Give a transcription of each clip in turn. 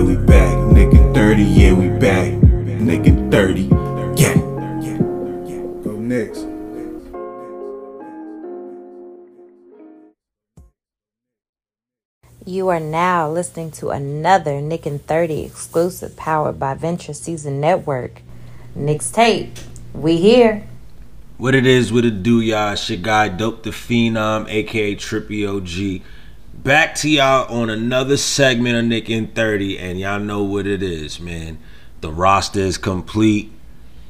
yeah, we back. Nigga 30, yeah, we back. Nigga 30, yeah. Go next. You are now listening to another Knick and 30 exclusive powered by Venture Season Network. Nick's tape. We here. What it is, what it do, y'all? It's your guy, Dope the Phenom, aka Trippy OG. Back to y'all on another segment of Knick and 30, and y'all know what it is, man. The roster is complete.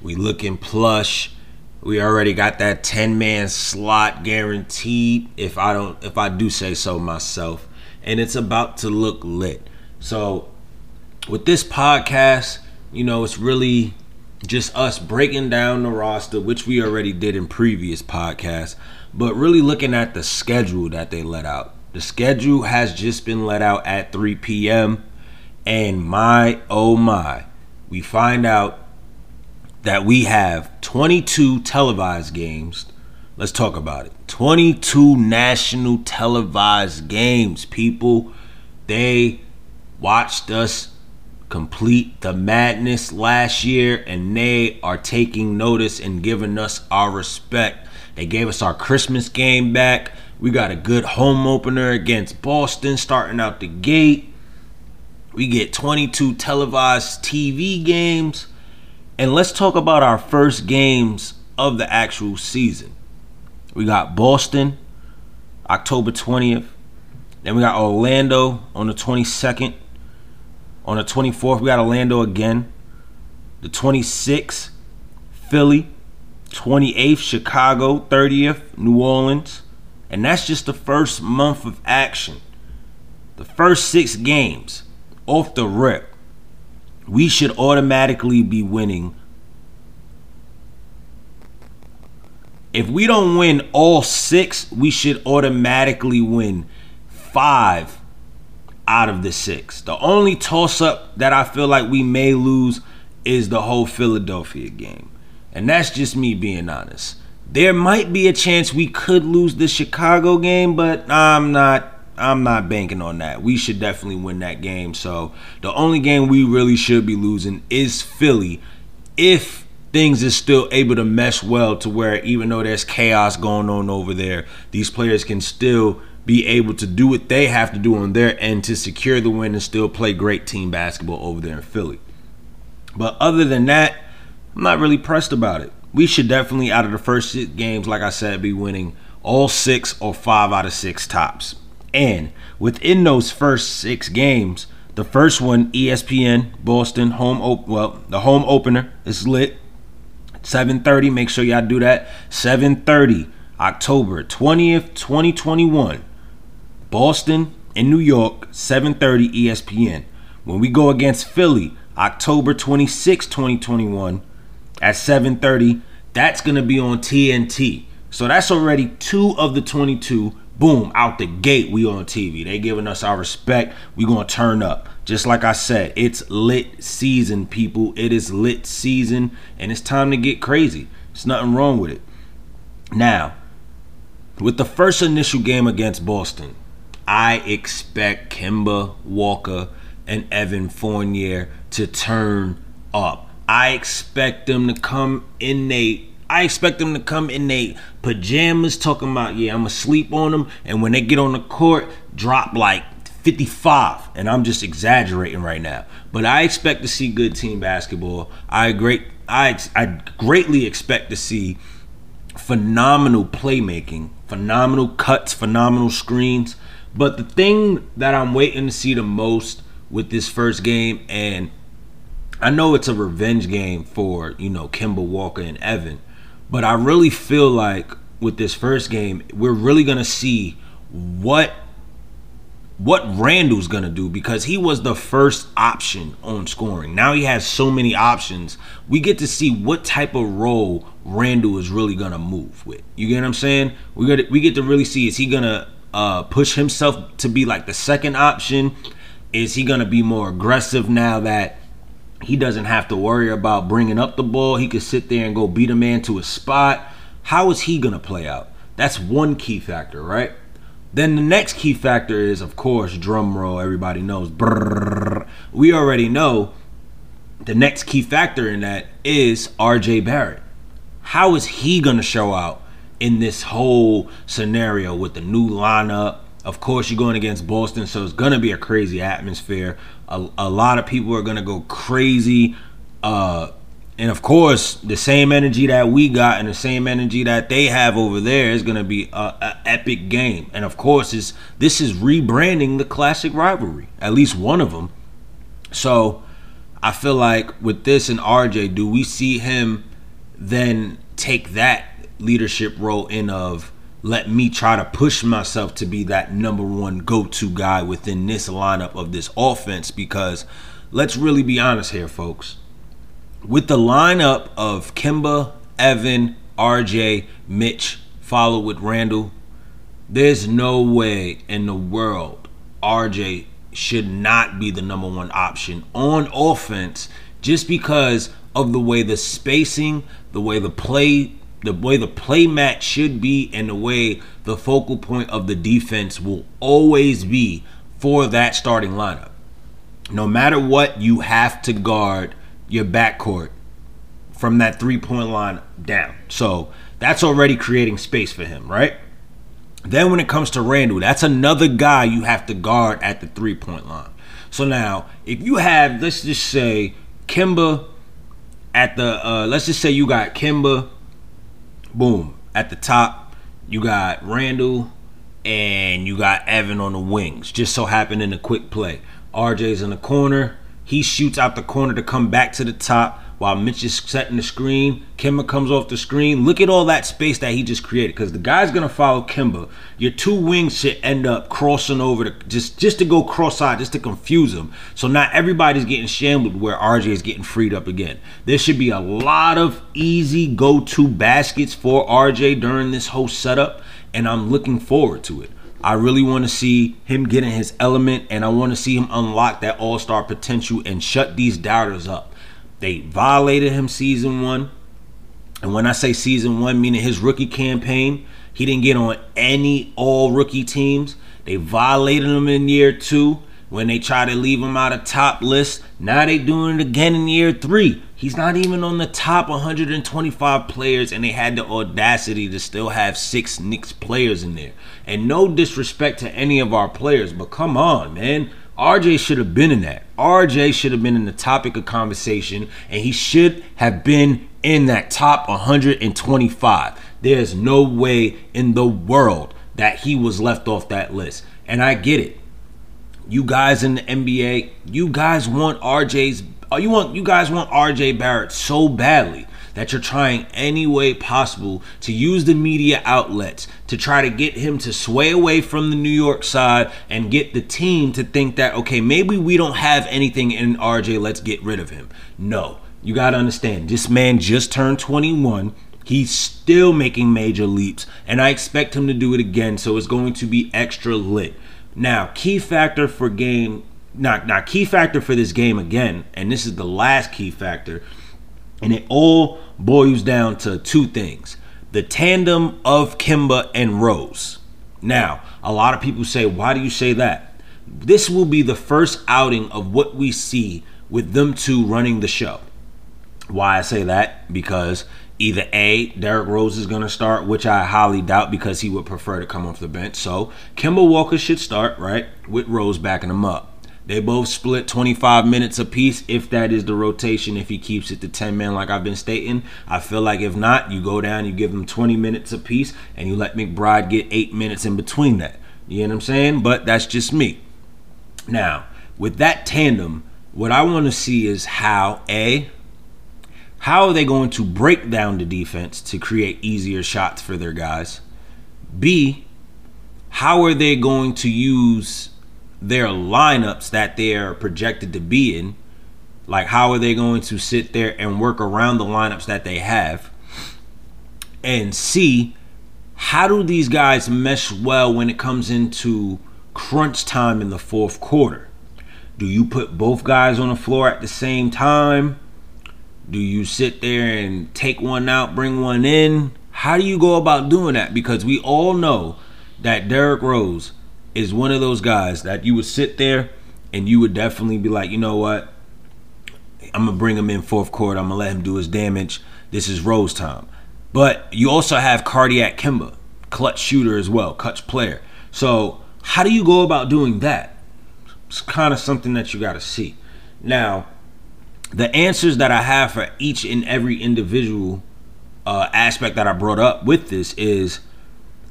We looking plush. We already got that 10 man slot guaranteed, if I don't if I do say so myself. And it's about to look lit. So with this podcast, you know, it's really just us breaking down the roster, which we already did in previous podcasts, but really looking at the schedule that they let out. The schedule has just been let out at 3 p.m. And my oh my, we find out that we have 22 televised games. Let's talk about it. 22 national televised games, people. They watched us complete the madness last year and they are taking notice and giving us our respect. They gave us our Christmas game back. We got a good home opener against Boston starting out the gate. We get 22 televised TV games. And let's talk about our first games of the actual season. We got Boston October 20th. Then we got Orlando on the 22nd. On the 24th, we got Orlando again. The 26th, Philly. 28th, Chicago. 30th, New Orleans. And that's just the first month of action. The first six games off the rip, we should automatically be winning. If we don't win all six, we should automatically win five out of the six. The only toss up that I feel like we may lose is the whole Philadelphia game. And that's just me being honest. There might be a chance we could lose the Chicago game, but I'm not I'm not banking on that. We should definitely win that game. So the only game we really should be losing is Philly if things is still able to mesh well to where even though there's chaos going on over there, these players can still be able to do what they have to do on their end to secure the win and still play great team basketball over there in Philly. But other than that, I'm not really pressed about it we should definitely, out of the first six games, like I said, be winning all six or five out of six tops. And within those first six games, the first one, ESPN Boston home op- well, the home opener is lit. 7:30. Make sure y'all do that. 7:30, October 20th, 2021. Boston in New York, 7:30 ESPN. When we go against Philly, October 26, 2021, at 7:30. That's gonna be on TNT. So that's already two of the 22. Boom, out the gate, we on TV. They giving us our respect. We gonna turn up. Just like I said, it's lit season, people. It is lit season, and it's time to get crazy. There's nothing wrong with it. Now, with the first initial game against Boston, I expect Kemba Walker and Evan Fournier to turn up. I expect them to come in they I expect them to come in they pajamas talking about yeah I'm gonna sleep on them and when they get on the court drop like 55 and I'm just exaggerating right now. But I expect to see good team basketball. I great I I greatly expect to see phenomenal playmaking phenomenal cuts phenomenal screens. But the thing that I'm waiting to see the most with this first game and I know it's a revenge game for, you know, Kemba Walker and Evan, but I really feel like with this first game, we're really to see what what Randle's to do because he was the first option on scoring. Now he has so many options. We get to see what type of role Randle is really to move with. You get what I'm saying? We get we get to really see is he to uh, push himself to be like the second option? Is he to be more aggressive now that he doesn't have to worry about bringing up the ball. He could sit there and go beat a man to a spot. How is he going to play out? That's one key factor, right? Then the next key factor is, of course, drum roll. Everybody knows. Brrr, we already know the next key factor in that is RJ Barrett. How is he going to show out in this whole scenario with the new lineup? Of course, you're going against Boston, so it's going to be a crazy atmosphere. A, a lot of people are to go crazy. Uh, and of course, the same energy that we got and the same energy that they have over there is going to be an epic game. And of course, is this is rebranding the classic rivalry, at least one of them. So I feel like with this and RJ, do we see him then take that leadership role in of let me try to push myself to be that number one go-to guy within this lineup of this offense because let's really be honest here folks. With the lineup of Kemba, Evan, RJ, Mitch, followed with Randle, there's no way in the world RJ should not be the number one option on offense just because of the way the spacing, the way the play, the way the play match should be, and the way the focal point of the defense will always be for that starting lineup. No matter what, you have to guard your backcourt from that three point line down. So that's already creating space for him, right? Then when it comes to Randle, that's another guy you have to guard at the three point line. So now, if you have, let's just say, Kemba at the, uh, let's just say you got Kemba, boom, at the top, you got Randle and you got Evan on the wings. Just so happened in a quick play. RJ's in the corner, he shoots out the corner to come back to the top while Mitch is setting the screen. Kemba comes off the screen. Look at all that space that he just created because the guy's gonna follow Kemba. Your two wings should end up crossing over to just just to go cross-eyed, just to confuse them. So not everybody's getting shambled where RJ is getting freed up again. There should be a lot of easy go-to baskets for RJ during this whole setup, and I'm looking forward to it. I really want to see him get in his element, and I want to see him unlock that all star potential and shut these doubters up. They violated him season one. And when I say season one, meaning his rookie campaign, he didn't get on any all rookie teams. They violated him in year two when they try to leave him out of top list. Now they doing it again in year three. He's not even on the top 125 players, and they had the audacity to still have six Knicks players in there. And no disrespect to any of our players, but come on, man. RJ should have been in that. RJ should have been in the topic of conversation, and he should have been in that top 125. There's no way in the world that he was left off that list. And I get it you guys in the NBA, you guys want RJ's you want you guys want RJ Barrett so badly that you're trying any way possible to use the media outlets to try to get him to sway away from the New York side and get the team to think that okay, maybe we don't have anything in RJ, let's get rid of him. No. You got to understand, this man just turned 21. He's still making major leaps, and I expect him to do it again, so it's going to be extra lit. Now, key factor for game, not not key factor for this game again, and this is the last key factor, and it all boils down to two things: the tandem of Kemba and Rose. Now, a lot of people say, why do you say that? This will be the first outing of what we see with them two running the show. Why I say that? Because either A, Derrick Rose is going to start, which I highly doubt because he would prefer to come off the bench. So Kemba Walker should start, right, with Rose backing him up. They both split 25 minutes apiece if that is the rotation, if he keeps it to 10 men like I've been stating. I feel like if not, you go down, you give them 20 minutes apiece, and you let McBride get eight minutes in between that. You know what I'm saying? But that's just me. Now, with that tandem, what I want to see is how A, how are they going to break down the defense to create easier shots for their guys? B, how are they going to use their lineups that they are projected to be in? Like, how are they going to sit there and work around the lineups that they have? And see, how do these guys mesh well when it comes into crunch time in the fourth quarter? Do you put both guys on the floor at the same time? Do you sit there and take one out, bring one in? How do you go about doing that? Because we all know that Derrick Rose is one of those guys that you would sit there and you would definitely be like, you know what? I'm gonna bring him in fourth quarter. I'm gonna let him do his damage. This is Rose time. But you also have cardiac Kemba, clutch shooter as well, clutch player. So how do you go about doing that? It's kind of something that you got to see. Now, the answers that I have for each and every individual uh, aspect that I brought up with this is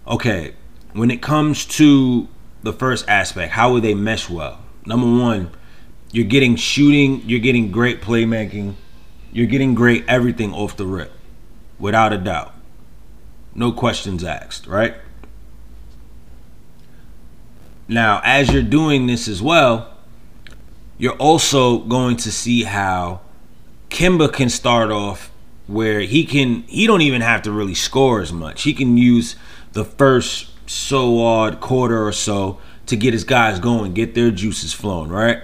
okay. When it comes to the first aspect, how would they mesh well? Number one, you're getting shooting, you're getting great playmaking, you're getting great everything off the rip, without a doubt. No questions asked, right? Now, as you're doing this as well, you're also going to see how Kemba can start off where he can he don't even have to really score as much. He can use the first so odd quarter or so to get his guys going, get their juices flowing, right?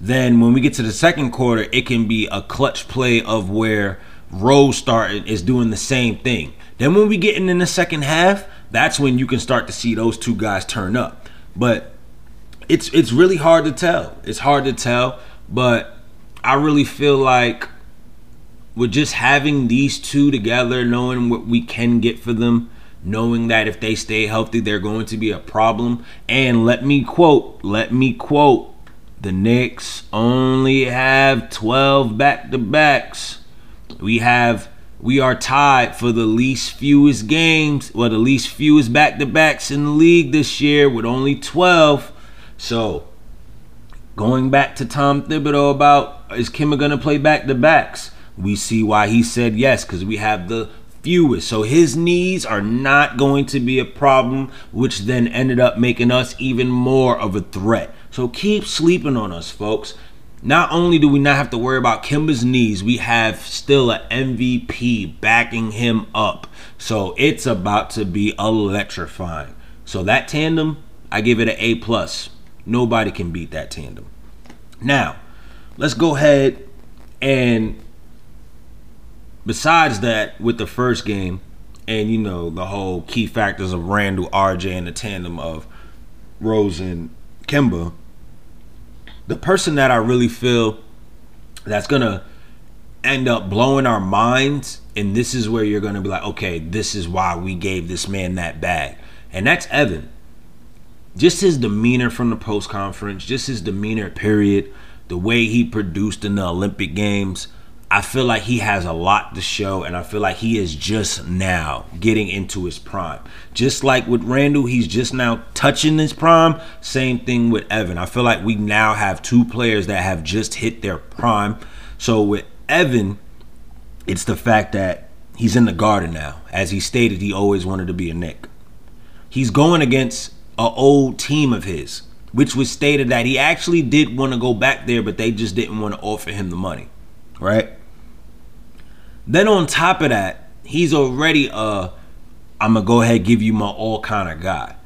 Then when we get to the second quarter, it can be a clutch play of where Rose starting is doing the same thing. Then when we get in the second half, that's when you can start to see those two guys turn up. But it's it's really hard to tell. It's hard to tell, but I really feel like with just having these two together, knowing what we can get for them, knowing that if they stay healthy, they're going to be a problem. And let me quote, let me quote, the Knicks only have 12 back to backs. We have we are tied for the least fewest games, well, the least fewest back to backs in the league this year with only 12. So, going back to Tom Thibodeau about is Kemba going to play back to backs? We see why he said yes because we have the fewest. So his knees are not going to be a problem, which then ended up making us even more of a threat. So keep sleeping on us, folks. Not only do we not have to worry about Kemba's knees, we have still an MVP backing him up. So it's about to be electrifying. So that tandem, I give it an A plus. Nobody can beat that tandem. Now, let's go ahead and besides that, with the first game, and you know the whole key factors of Randle, RJ, and the tandem of Rose and Kemba, the person that I really feel that's gonna end up blowing our minds, and this is where you're gonna be like, okay, this is why we gave this man that bag, and that's Evan. Just his demeanor from the post conference, just his demeanor, period, the way he produced in the Olympic Games I feel like he has a lot to show, and I feel like he is just now getting into his prime. Just like with Randle, he's just now touching his prime. Same thing with Evan. I feel like we now have two players that have just hit their prime. So with Evan, it's the fact that he's in the garden now. As he stated, he always wanted to be a Knick. He's going against an old team of his, which was stated that he actually did want to go back there, but they just didn't want to offer him the money. Right? Then on top of that, he's already uh, a I'm gonna go ahead give you my all kind of guy.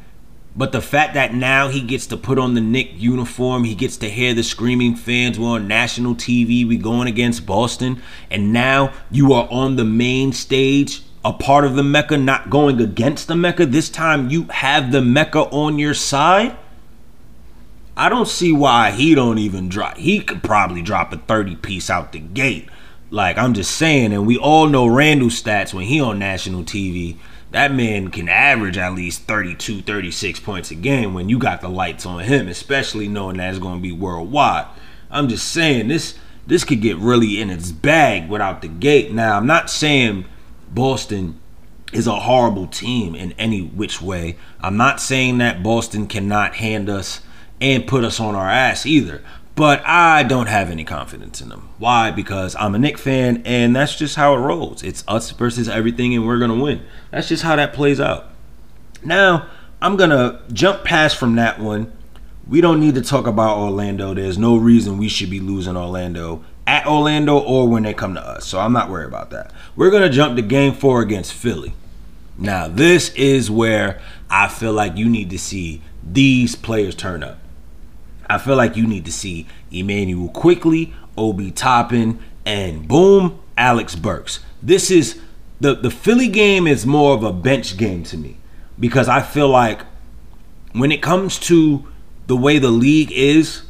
But the fact that now he gets to put on the Knick uniform, he gets to hear the screaming fans. We're on national TV. We going against Boston, and now you are on the main stage, a part of the Mecca, not going against the Mecca. This time you have the Mecca on your side. I don't see why he don't even drop. He could probably drop a 30 piece out the gate like I'm just saying, and we all know Randle stats when he on national TV. That man can average at least 32, 36 points a game when you got the lights on him, especially knowing that it's going to be worldwide. I'm just saying this this could get really in its bag without the gate. Now, I'm not saying Boston is a horrible team in any which way. I'm not saying that Boston cannot hand us and put us on our ass either. But I don't have any confidence in them. Why? Because I'm a Knick fan, and that's just how it rolls. It's us versus everything, and we're gonna win. That's just how that plays out. Now, I'm gonna jump past from that one. We don't need to talk about Orlando. There's no reason we should be losing Orlando at Orlando or when they come to us. So I'm not worried about that. We're gonna jump to game four against Philly. Now, this is where I feel like you need to see these players turn up. I feel like you need to see Immanuel Quickley, Obi Toppin, and boom, Alex Burks. This is the the Philly game is more of a bench game to me because I feel like when it comes to the way the league is,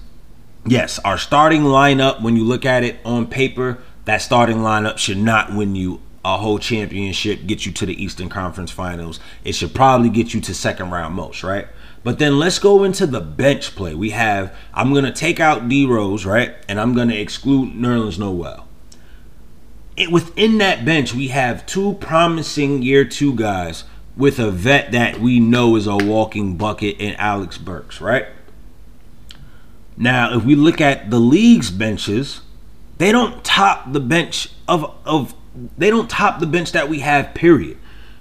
yes, our starting lineup, when you look at it on paper, that starting lineup should not win you a whole championship, get you to the Eastern Conference Finals. It should probably get you to second round most, right? But then let's go into the bench play. We have, I'm going to take out D Rose, right? And I'm going to exclude Nerlens Noel. It, within that bench, we have two promising year two guys with a vet that we know is a walking bucket in Alex Burks, right? Now, if we look at the league's benches, they don't top the bench of of they don't top the bench that we have, period.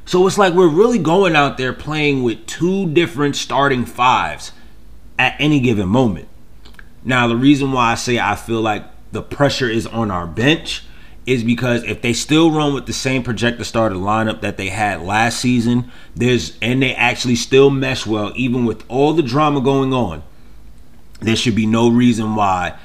So it's like we're really going out there playing with two different starting fives at any given moment. Now, the reason why I say I feel like the pressure is on our bench is because if they still run with the same projected starter lineup that they had last season, there's and they actually still mesh well, even with all the drama going on, there should be no reason why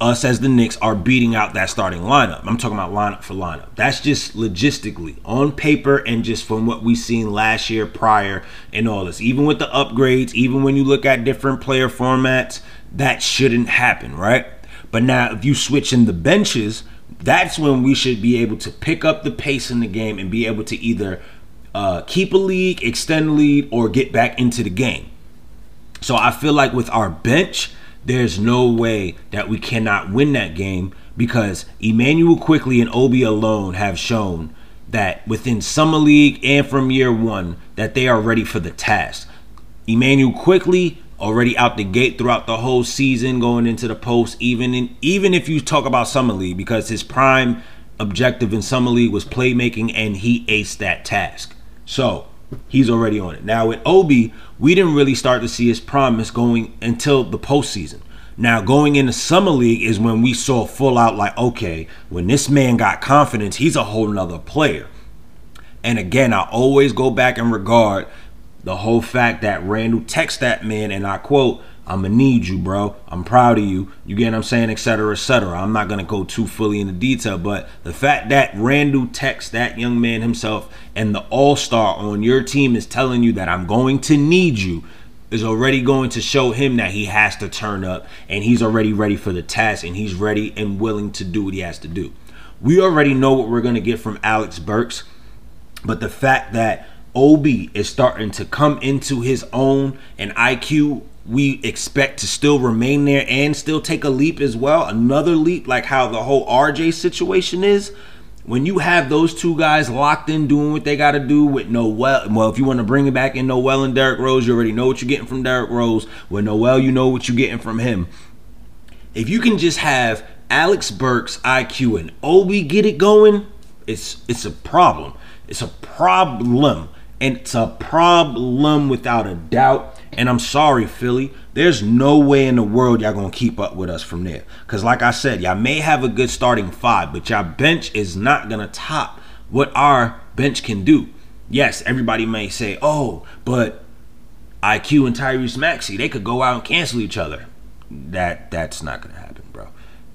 us as the Knicks are beating out that starting lineup. I'm talking about lineup for lineup. That's just logistically on paper and just from what we've seen last year prior and all this. Even with the upgrades, even when you look at different player formats, that shouldn't happen, right? But now if you switch in the benches, that's when we should be able to pick up the pace in the game and be able to either uh, keep a lead, extend a lead, or get back into the game. So I feel like with our bench, there's no way that we cannot win that game because Immanuel Quickley and Obi alone have shown that within summer league and from year one that they are ready for the task. Immanuel Quickley already out the gate throughout the whole season, going into the post, even in even if you talk about summer league, because his prime objective in summer league was playmaking, and he aced that task. So he's already on it. Now with Obi, we didn't really start to see his promise going until the postseason. Now going into summer league is when we saw full out like, okay, when this man got confidence, he's a whole nother player. And again, I always go back and regard the whole fact that Randle texted that man, and I quote, I'm gonna need you, bro. I'm proud of you. You get what I'm saying, etc., etc. I'm not gonna go too fully into detail, but the fact that Randle texts that young man himself and the all-star on your team is telling you that I'm going to need you is already going to show him that he has to turn up and he's already ready for the task and he's ready and willing to do what he has to do. We already know what we're gonna get from Alex Burks, but the fact that Obi is starting to come into his own and IQ we expect to still remain there and still take a leap as well. Another leap, like how the whole RJ situation is. When you have those two guys locked in doing what they got to do with Noel, well, if you want to bring it back in Noel and Derrick Rose, you already know what you're getting from Derrick Rose. With Noel, you know what you're getting from him. If you can just have Alex Burks IQ and Obi get it going, it's it's a problem. It's a problem. And it's a problem without a doubt. And I'm sorry, Philly. There's no way in the world y'all gonna keep up with us from there. Cause like I said, y'all may have a good starting five, but y'all bench is not gonna top what our bench can do. Yes, everybody may say, "Oh, but IQ and Tyrese Maxey, they could go out and cancel each other." That that's not gonna happen.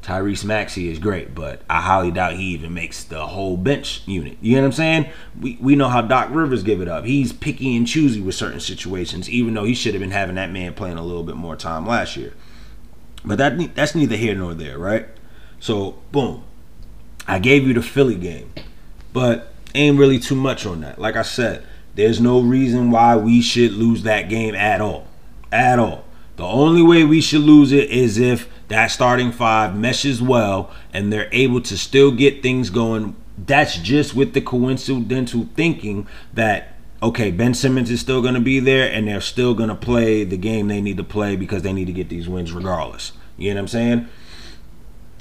Tyrese Maxey is great, but I highly doubt he even makes the whole bench unit. You know what I'm saying? We we know how Doc Rivers give it up. He's picky and choosy with certain situations, even though he should have been having that man playing a little bit more time last year. But that that's neither here nor there, right? So boom, I gave you the Philly game, but ain't really too much on that. Like I said, there's no reason why we should lose that game at all, at all. The only way we should lose it is if that starting five meshes well and they're able to still get things going. That's just with the coincidental thinking that okay, Ben Simmons is still going to be there and they're still going to play the game they need to play because they need to get these wins regardless. You know what I'm saying?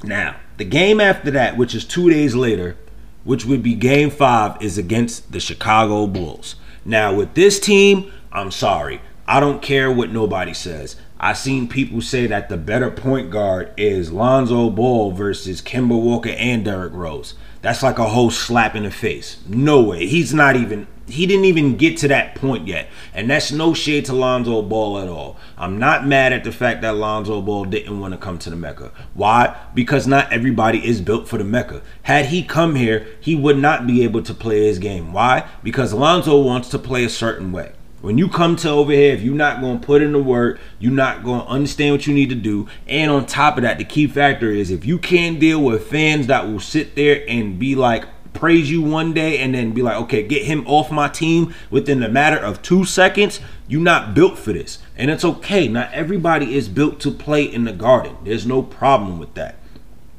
Now, the game after that, which is two days later, which would be game five, is against the Chicago Bulls. Now, with this team, I'm sorry. I don't care what nobody says. I seen people say that the better point guard is Lonzo Ball versus Kemba Walker and Derrick Rose. That's like a whole slap in the face. No way. He's not even he didn't even get to that point yet. And that's no shade to Lonzo Ball at all. I'm not mad at the fact that Lonzo Ball didn't want to come to the Mecca. Why? Because not everybody is built for the Mecca. Had he come here, he would not be able to play his game. Why? Because Lonzo wants to play a certain way When you come to over here, if you're not going to put in the work, you're not going to understand what you need to do. And on top of that, the key factor is if you can't deal with fans that will sit there and be like, praise you one day and then be like, okay, get him off my team within a matter of two seconds, you're not built for this. And it's okay. Not everybody is built to play in the garden. There's no problem with that.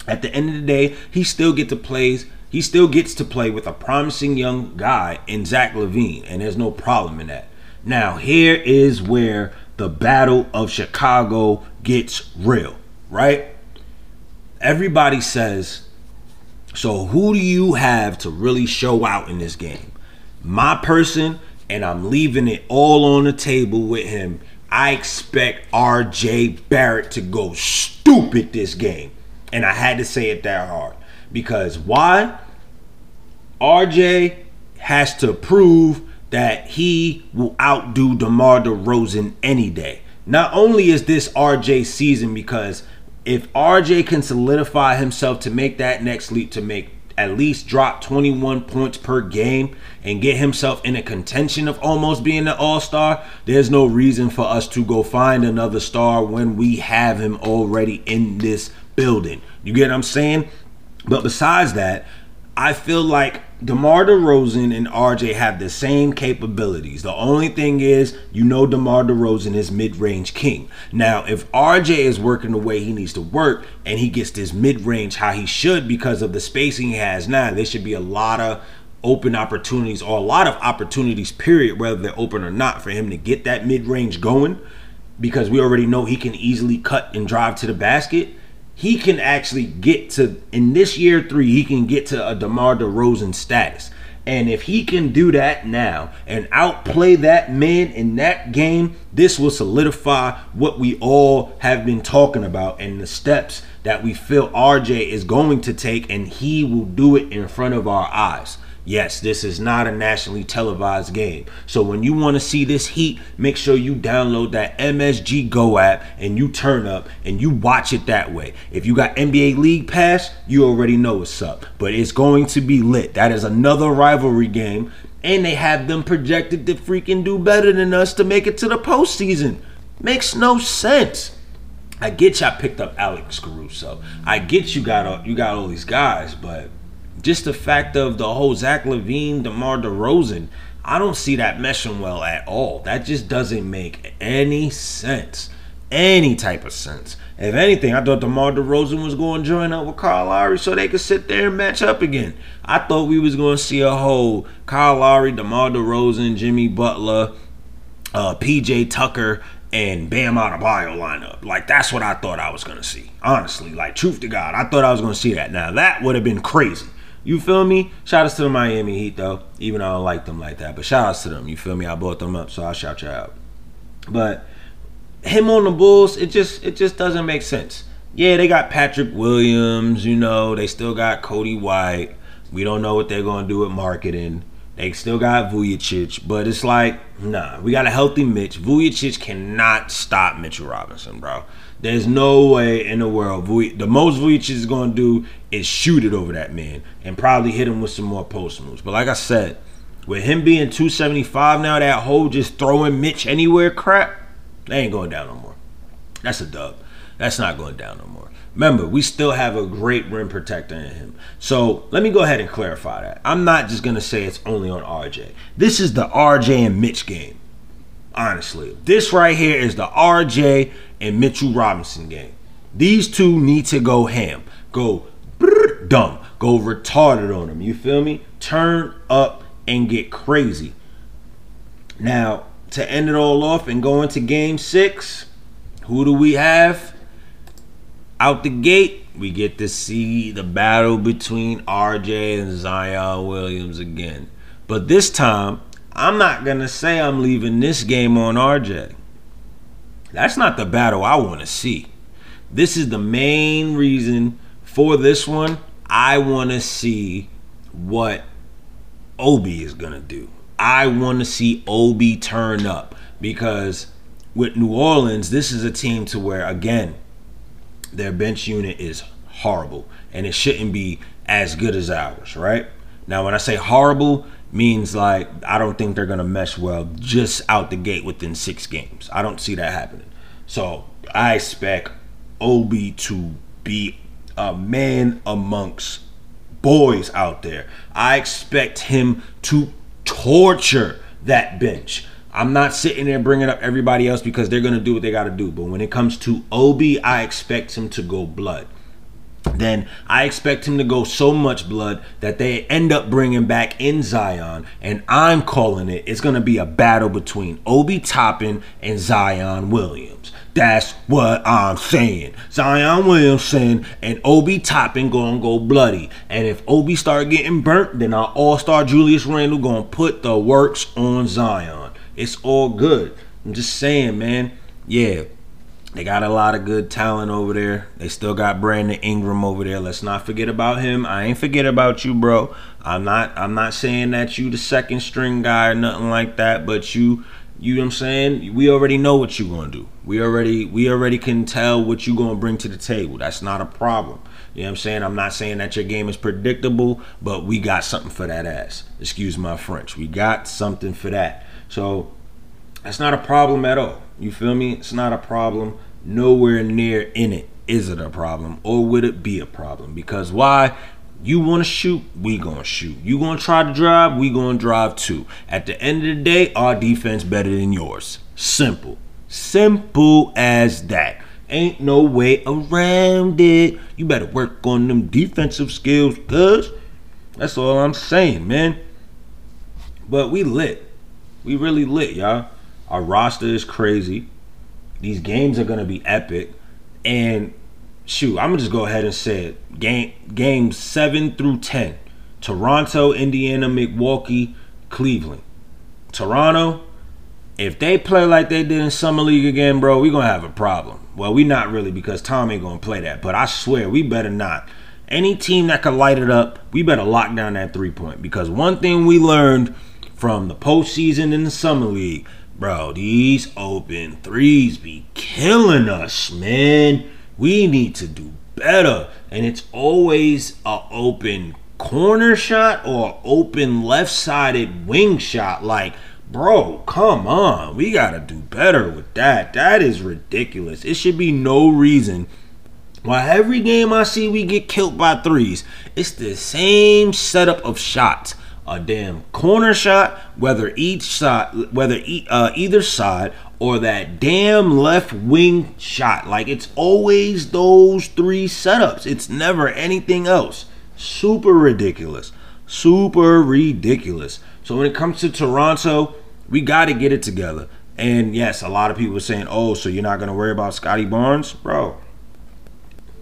At the end of the day, he still get to plays. He still gets to play with a promising young guy in Zach LaVine, and there's no problem in that. Now, here is where the battle of Chicago gets real, right? Everybody says so who do you have to really show out in this game? My person, and I'm leaving it all on the table with him. I expect RJ Barrett to go stupid this game. And I had to say it that hard. Because why? RJ has to prove that he will outdo DeMar DeRozan any day. Not only is this RJ season because if RJ can solidify himself to make that next leap to make at least drop 21 points per game and get himself in a contention of almost being an all-star, there's no reason for us to go find another star when we have him already in this building. You get what I'm saying? But besides that, I feel like DeMar DeRozan and RJ have the same capabilities. The only thing is, you know, DeMar DeRozan is mid-range king. Now, if RJ is working the way he needs to work and he gets this mid-range how he should because of the spacing he has now, there should be a lot of open opportunities or a lot of opportunities, period, whether they're open or not, for him to get that mid-range going because we already know he can easily cut and drive to the basket he can actually get to in this year three, he can get to a DeMar DeRozan status. And if he can do that now and outplay that man in that game, this will solidify what we all have been talking about and the steps that we feel RJ is going to take, and he will do it in front of our eyes. Yes, this is not a nationally televised game. So when you want to see this heat, make sure you download that MSG Go app and you turn up and you watch it that way. If you got NBA League Pass, you already know what's up. But it's going to be lit. That is another rivalry game. And they have them projected to freaking do better than us to make it to the postseason. Makes no sense. I get y'all picked up Alex Caruso. I get you got all, you got all these guys, but just the fact of the whole Zach LaVine, DeMar DeRozan, I don't see that meshing well at all. That just doesn't make any sense. Any type of sense. If anything, I thought DeMar DeRozan was going to join up with Kyle Lowry so they could sit there and match up again. I thought we was going to see a whole Kyle Lowry, DeMar DeRozan, Jimmy Butler, uh, PJ Tucker, and Bam out of Adebayo lineup. Like that's what I thought I was gonna see. Honestly, like truth to God, I thought I was gonna see that. Now that would have been crazy. You feel me? Shout outs to the Miami Heat though, even though I don't like them like that. But shout outs to them. You feel me? I bought them up, so I'll shout you out. But him on the Bulls, it just it just doesn't make sense. Yeah, they got Patrick Williams, you know, they still got Coby White. We don't know what they're gonna do with marketing. They still got Vucevic, but it's like, nah, we got a healthy Mitch. Vucevic cannot stop Mitchell Robinson, bro. There's no way in the world. The most Vucevic is going to do is shoot it over that man and probably hit him with some more post moves. But like I said, with him being 275 now, that whole just throwing Mitch anywhere crap, they ain't going down no more. That's a dub. That's not going down no more. Remember, we still have a great rim protector in him. So let me go ahead and clarify that. I'm not just going to say it's only on RJ. This is the RJ and Mitch game. Honestly, this right here is the RJ and Mitchell Robinson game. These two need to go ham. Go dumb. Go retarded on them. You feel me? Turn up and get crazy. Now, to end it all off and go into game six, who do we have? Out the gate, we get to see the battle between RJ and Zion Williams again. But this time, I'm not going to say I'm leaving this game on RJ. That's not the battle I want to see. This is the main reason for this one. I want to see what Obi is going to do. I want to see Obi turn up because with New Orleans, this is a team to where again, their bench unit is horrible and it shouldn't be as good as ours, right? Now, when I say horrible, means like I don't think they're gonna mesh well just out the gate within six games. I don't see that happening. So I expect Obi to be a man amongst boys out there. I expect him to torture that bench. I'm not sitting there bringing up everybody else because they're going to do what they got to do. But when it comes to Obi, I expect him to go blood. Then I expect him to go so much blood that they end up bringing back in Zion. And I'm calling it, it's going to be a battle between Obi Toppin and Zion Williams. That's what I'm saying. Zion Williamson and Obi Toppin gonna go bloody. And if Obi start getting burnt, then our all-star Julius Randle gonna put the works on Zion. It's all good. I'm just saying, man. Yeah, they got a lot of good talent over there. They still got Brandon Ingram over there. Let's not forget about him. I ain't forget about you, bro. I'm not I'm not saying that you the second string guy or nothing like that, but you you know what I'm saying? We already know what you're gonna do. We already we already can tell what you're gonna bring to the table. That's not a problem. You know what I'm saying? I'm not saying that your game is predictable, but we got something for that ass. Excuse my French. We got something for that. So that's not a problem at all. You feel me? It's not a problem. Nowhere near in it is it a problem or would it be a problem? Because why? You want to shoot, we going to shoot. You going to try to drive, we going to drive too. At the end of the day, our defense better than yours. Simple. Simple as that. Ain't no way around it. You better work on them defensive skills, cuz. That's all I'm saying, man. But we lit. We really lit, y'all. Our roster is crazy. These games are to be epic. And shoot, I'm gonna just go ahead and say it. Game games seven through ten. Toronto, Indiana, Milwaukee, Cleveland. Toronto, if they play like they did in Summer League again, bro, we gonna have a problem. Well, we not really because Tom ain't gonna play that, but I swear we better not. Any team that could light it up, we better lock down that three point. Because one thing we learned from the postseason in the Summer League, bro, these open threes be killing us, man we need to do better. And it's always a open corner shot or open left sided wing shot. Like, bro, come on. We got to do better with that. That is ridiculous. It should be no reason why every game I see we get killed by threes. It's the same setup of shots. A damn corner shot, whether each side, whether e- uh, either side or that damn left wing shot. Like it's always those three setups. It's never anything else. Super ridiculous. Super ridiculous. So when it comes to Toronto, we got to get it together. And yes, a lot of people are saying, "Oh, so you're not going to worry about Scottie Barnes, bro?" All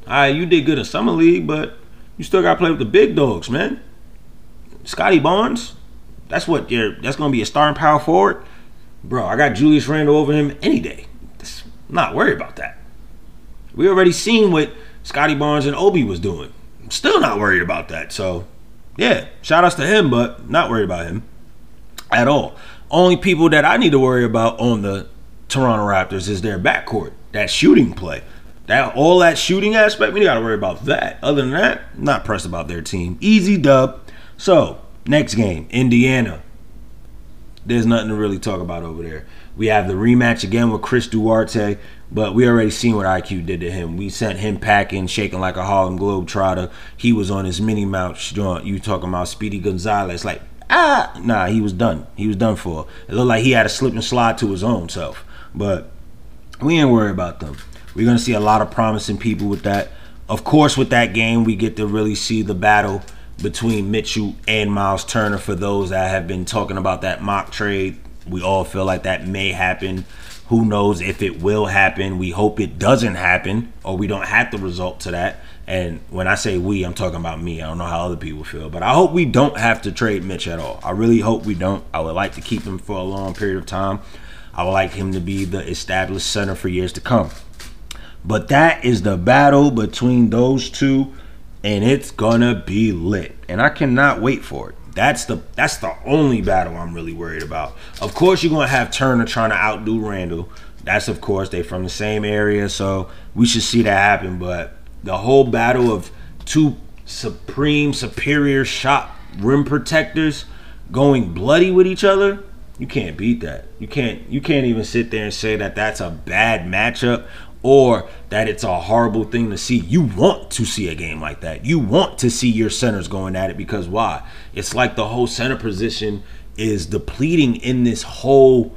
right, you did good in summer league, but you still got to play with the big dogs, man. Scottie Barnes, that's what you're. That's to be a starting power forward bro, I got Julius Randle over him any day. Not worried about that. We already seen what Scottie Barnes and Obi was doing. I'm still not worried about that. So, yeah, shout outs to him, but not worried about him at all. Only people that I need to worry about on the Toronto Raptors is their backcourt, that shooting play. That all that shooting aspect, we got to worry about that. Other than that, not pressed about their team. Easy dub. So, next game, Indiana there's nothing to really talk about over there. We have the rematch again with Chris Duarte, but we already seen what IQ did to him. We sent him packing, shaking like a Harlem Globetrotter. He was on his mini mount joint. You talking about Speedy Gonzalez? Like ah, nah, he was done. He was done for. It looked like he had a slip and slide to his own self. But we ain't worried about them. We're gonna see a lot of promising people with that. Of course, with that game, we get to really see the battle between Mitchell and Myles Turner for those that have been talking about that mock trade. We all feel like that may happen. Who knows if it will happen? We hope it doesn't happen or we don't have the result to that. And when I say we, I'm talking about me. I don't know how other people feel, but I hope we don't have to trade Mitch at all. I really hope we don't. I would like to keep him for a long period of time. I would like him to be the established center for years to come. But that is the battle between those two and it's gonna be lit. And I cannot wait for it. That's the that's the only battle I'm really worried about. Of course, you're gonna have Turner trying to outdo Randle. That's of course they from the same area, so we should see that happen. But the whole battle of two supreme superior shot rim protectors, going bloody with each other, you can't beat that. You can't you can't even sit there and say that that's a bad matchup or that it's a horrible thing to see. You want to see a game like that. You want to see your centers going at it because why? It's like the whole center position is depleting in this whole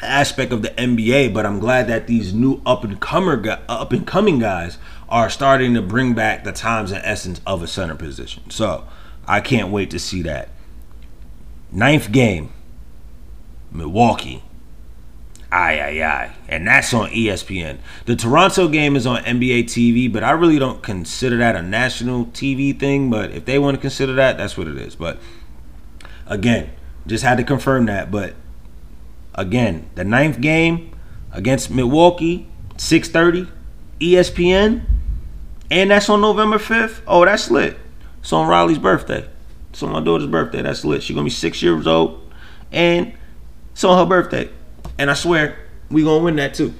aspect of the NBA, but I'm glad that these new up and comer uh, up and coming guys are starting to bring back the times and essence of a center position. So, I can't wait to see that. Ninth game, Milwaukee. Aye, aye, aye. And that's on ESPN. The Toronto game is on NBA TV, but I really don't consider that a national TV thing. But if they want to consider that, that's what it is. But again, just had to confirm that. But again, the ninth game against Milwaukee, 6:30, ESPN, and that's on November 5th. Oh, that's lit. It's on Riley's birthday. It's on my daughter's birthday. That's lit. She's gonna be six years old, and it's on her birthday. And I swear, we gonna win that too.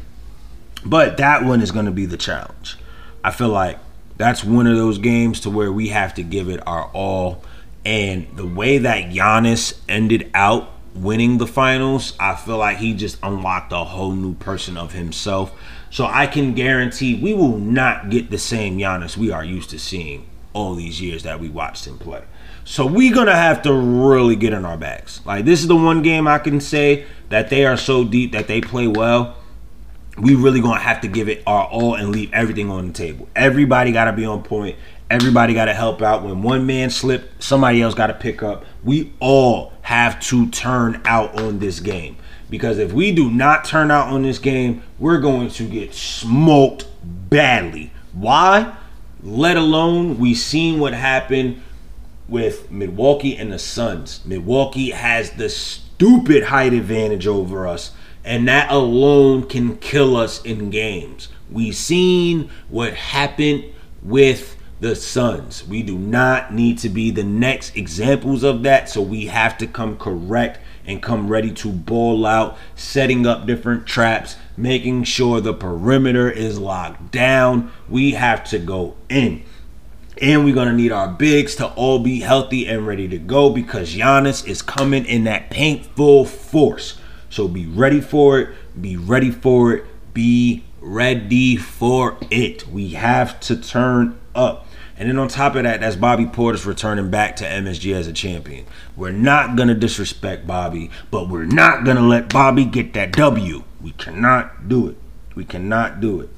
But that one is gonna be the challenge. I feel like that's one of those games to where we have to give it our all. And the way that Giannis ended out winning the finals, I feel like he just unlocked a whole new person of himself. So I can guarantee we will not get the same Giannis we are used to seeing all these years that we watched him play. So we're gonna have to really get in our bags. Like this is the one game I can say that they are so deep that they play well. We really gonna have to give it our all and leave everything on the table. Everybody gotta be on point. Everybody gotta help out. When one man slip, somebody else gotta pick up. We all have to turn out on this game. Because if we do not turn out on this game, we're going to get smoked badly. Why? Let alone we seen what happened with Milwaukee and the Suns. Milwaukee has the stupid height advantage over us, and that alone can kill us in games. We've seen what happened with the Suns. We do not need to be the next examples of that, so we have to come correct and come ready to ball out, setting up different traps, making sure the perimeter is locked down. We have to go in. And we're going to need our bigs to all be healthy and ready to go because Giannis is coming in that paint full force. So be ready for it. Be ready for it. Be ready for it. We have to turn up. And then on top of that, that's Bobby Portis returning back to MSG as a champion. We're not going to disrespect Bobby, but we're not going to let Bobby get that W. We cannot do it. We cannot do it.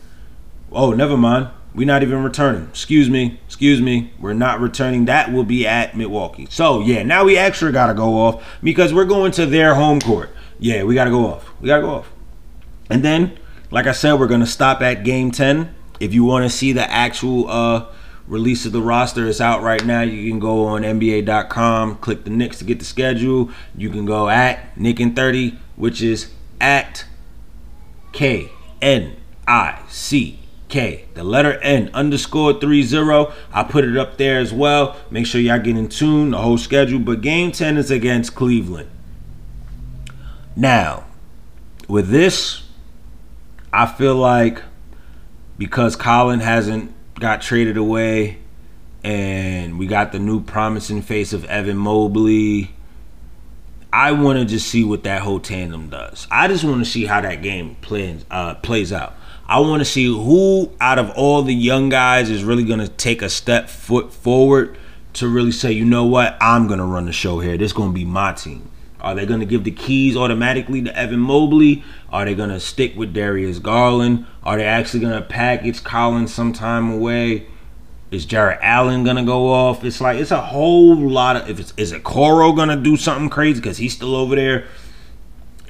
Oh, never mind. We're not even returning. Excuse me. Excuse me. We're not returning. That will be at Milwaukee. So, yeah, now we extra got to go off because we're going to their home court. Yeah, we got to go off. We got to go off. And then, like I said, we're going to stop at game 10. If you want to see the actual uh, release of the roster, it's out right now. You can go on NBA.com, click the Knicks to get the schedule. You can go at Knick and 30, which is at K N I C K, the letter N underscore three zero. I put it up there as well. Make sure y'all get in tune, the whole schedule. But game 10 is against Cleveland. Now, with this, I feel like because Collin hasn't got traded away and we got the new promising face of Evan Mobley. I want to just see what that whole tandem does. I just want to see how that game plays uh, plays out. I want to see who out of all the young guys is really going to take a step foot forward to really say, you know what, I'm going to run the show here. This is going to be my team. Are they going to give the keys automatically to Evan Mobley? Are they going to stick with Darius Garland? Are they actually going to package Collin Sexton away? Is Jarrett Allen gonna go off? It's like it's a whole lot of. If it's is it Coro gonna do something crazy because he's still over there?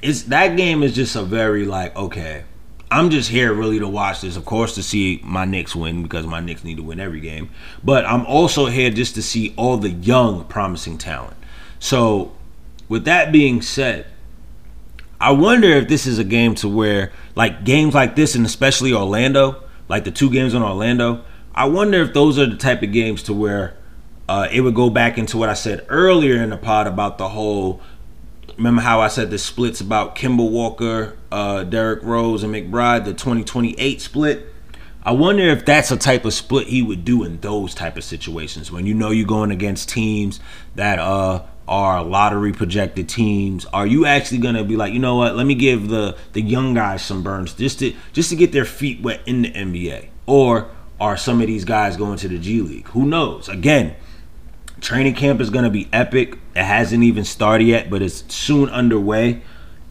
It's that game is just a very like okay. I'm just here really to watch this, of course, to see my Knicks win because my Knicks need to win every game. But I'm also here just to see all the young, promising talent. So, with that being said, I wonder if this is a game to where, like games like this, and especially Orlando, like the two games in Orlando, I wonder if those are the type of games to where uh, it would go back into what I said earlier in the pod about the whole remember how I said the splits about Kemba Walker, uh, Derrick Rose, and McBride, the 2028 split. I wonder if that's a type of split he would do in those type of situations when you know you're going against teams that uh are lottery projected teams? Are you actually gonna be like, you know what? Let me give the the young guys some burns just to just to get their feet wet in the NBA, or are some of these guys going to the G League? Who knows? Again, training camp is gonna be epic. It hasn't even started yet, but it's soon underway.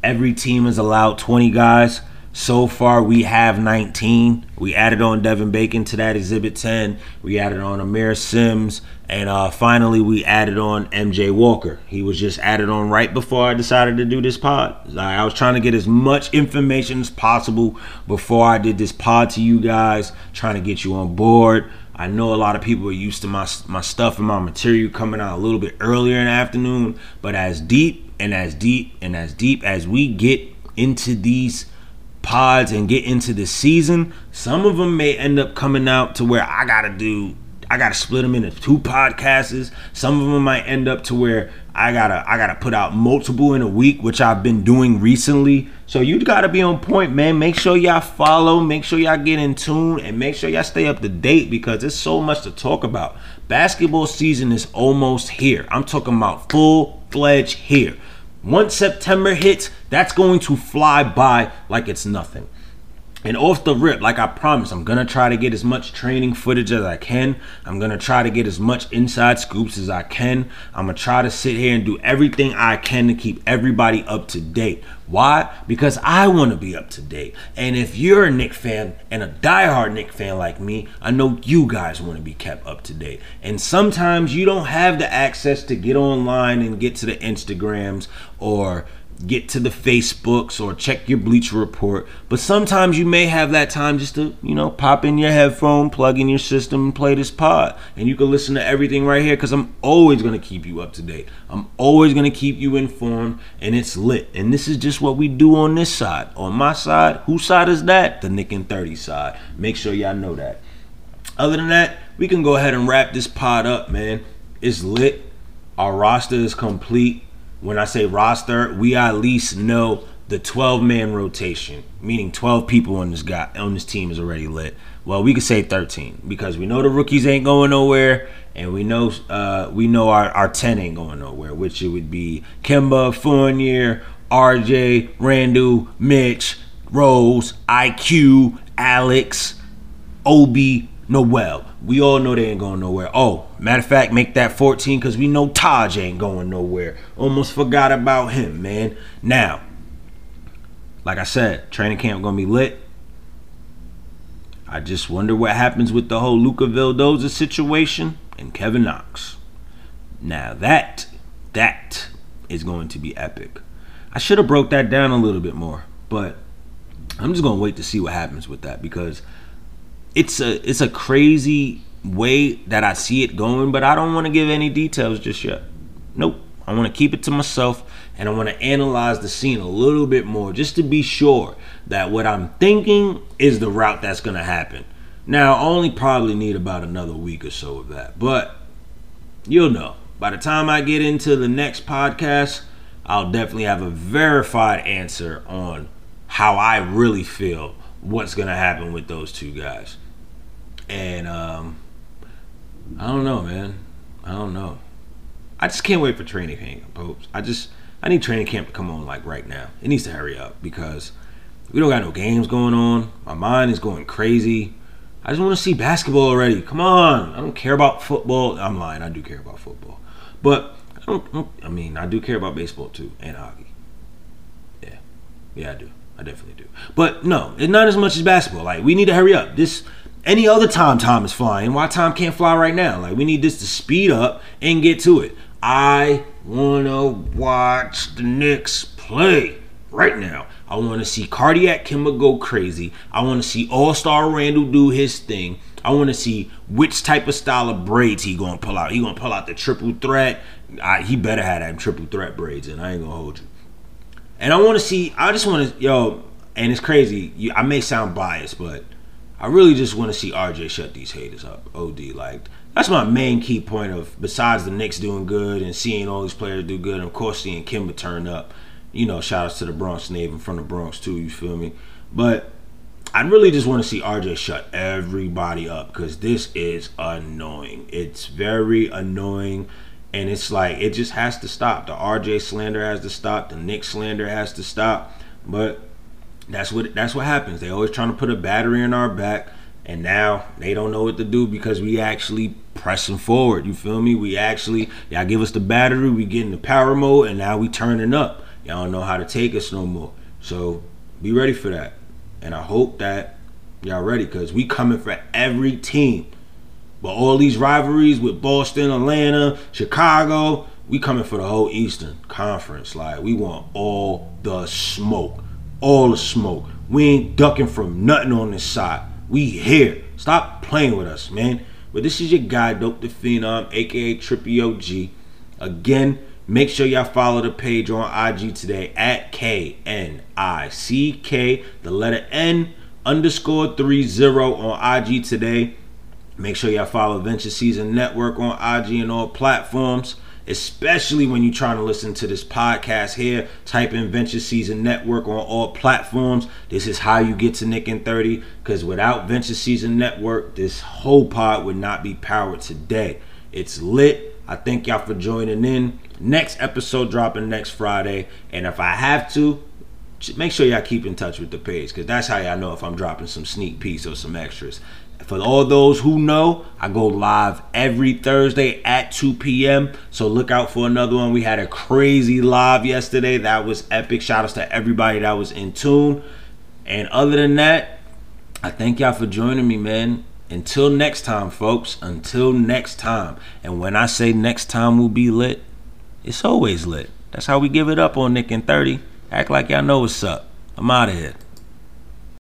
Every team is allowed 20 guys. So far, we have 19. We added on Devin Bacon to that Exhibit 10. We added on Aamir Simms. And uh, finally, we added on MJ Walker. He was just added on right before I decided to do this pod. I was trying to get as much information as possible before I did this pod to you guys, trying to get you on board. I know a lot of people are used to my my stuff and my material coming out a little bit earlier in the afternoon, but as deep and as deep and as deep as we get into these pods and get into the season, some of them may end up coming out to where I gotta do I gotta split them into two podcasts. Some of them might end up to where I gotta I gotta put out multiple in a week, which I've been doing recently. So you gotta be on point, man. Make sure y'all follow, make sure y'all get in tune, and make sure y'all stay up to date because there's so much to talk about. Basketball season is almost here. I'm talking about full fledged here. Once September hits, that's going to fly by like it's nothing. And off the rip, like I promised, I'm gonna try to get as much training footage as I can. I'm gonna try to get as much inside scoops as I can. I'm gonna try to sit here and do everything I can to keep everybody up to date. Why? Because I wanna be up to date. And if you're a Knick fan and a diehard Knick fan like me, I know you guys wanna be kept up to date. And sometimes you don't have the access to get online and get to the Instagrams or get to the Facebooks or check your Bleacher Report. But sometimes you may have that time just to, you know, pop in your headphone, plug in your system, and play this pod. And you can listen to everything right here because I'm always going to keep you up to date. I'm always going to keep you informed, and it's lit. And this is just what we do on this side. On my side, whose side is that? The Knick and 30 side. Make sure y'all know that. Other than that, we can go ahead and wrap this pod up, man. It's lit. Our roster is complete when I say roster, we at least know the 12 man rotation, meaning 12 people on this guy on this team is already lit. Well, we could say 13 because we know the rookies ain't going nowhere, and we know uh, we know our, our 10 ain't going nowhere, which it would be Kemba, Fournier, RJ, Randle, Mitch, Rose, IQ, Alex, Obi, Noel. We all know they ain't going nowhere. Oh, matter of fact, make that 14 because we know Taj ain't going nowhere. Almost forgot about him, man. Now, like I said, training camp gonna be lit. I just wonder what happens with the whole Luca Vildoza situation and Kevin Knox. Now that that is going to be epic. I should have broke that down a little bit more, but I'm just gonna wait to see what happens with that because it's a it's a crazy way that I see it going, but I don't want to give any details just yet. Nope. I want to keep it to myself and I want to analyze the scene a little bit more just to be sure that what I'm thinking is the route that's going to happen. Now, I only probably need about another week or so of that, but you'll know. By the time I get into the next podcast, I'll definitely have a verified answer on how I really feel what's going to happen with those two guys. And um, I don't know, man. I don't know. I just can't wait for training camp, popes. I just I need training camp to come on like right now. It needs to hurry up because we don't got no games going on. My mind is going crazy. I just want to see basketball already. Come on. I don't care about football. I'm lying. I do care about football. But I don't I mean, I do care about baseball too and hockey. Yeah. Yeah, I do. I definitely do. But no, it's not as much as basketball. Like we need to hurry up. This any other time time is flying. Why time can't fly right now? Like we need this to speed up and get to it. I wanna watch the Knicks play right now. I want to see Cardiac Kemba go crazy. I want to see All Star Randle do his thing. I want to see which type of style of braids he gonna pull out. He gonna pull out the triple threat. I, he better have that triple threat braids, and I ain't gonna hold you. And I want to see. I just want to yo. And it's crazy. I may sound biased, but I really just want to see RJ shut these haters up. OD, like that's my main key point of besides the Knicks doing good and seeing all these players do good, and of course seeing Kemba turn up. You know, shout outs to the Bronx Navy from the Bronx too. You feel me? But I really just want to see RJ shut everybody up because this is annoying. It's very annoying, And it's like it just has to stop. The RJ slander has to stop. The Knick slander has to stop. But that's what that's what happens. They always trying to put a battery in our back, and now they don't know what to do because we actually pressing forward. You feel me? We actually y'all give us the battery, we get in the power mode, and now we turning up. Y'all don't know how to take us no more. So be ready for that. And I hope that y'all ready because we coming for every team. But all these rivalries with Boston, Atlanta, Chicago, we coming for the whole Eastern Conference. Like we want all the smoke. All the smoke. We ain't ducking from nothing on this side. We here. Stop playing with us, man. But this is your guy, Dope the Phenom, aka Trippy OG. Again, make sure y'all follow the page on IG today at K N I C K, the letter N underscore three zero on IG today. Make sure y'all follow Venture Season Network on IG and all platforms, especially when you're trying to listen to this podcast here. Type in Venture Season Network on all platforms. This is how you get to Knick and 30, because without Venture Season Network, this whole pod would not be powered today. It's lit. I thank y'all for joining in. Next episode dropping next Friday. And if I have to, make sure y'all keep in touch with the page because that's how y'all know if I'm dropping some sneak peeks or some extras. For all those who know, I go live every Thursday at 2 p.m. So look out for another one. We had a crazy live yesterday. That was epic. Shout outs to everybody that was in tune. And other than that, I thank y'all for joining me, man. Until next time, folks. Until next time. And when I say next time will be lit, it's always lit. That's how we give it up on Knick and 30. Act like y'all know what's up. I'm out of here.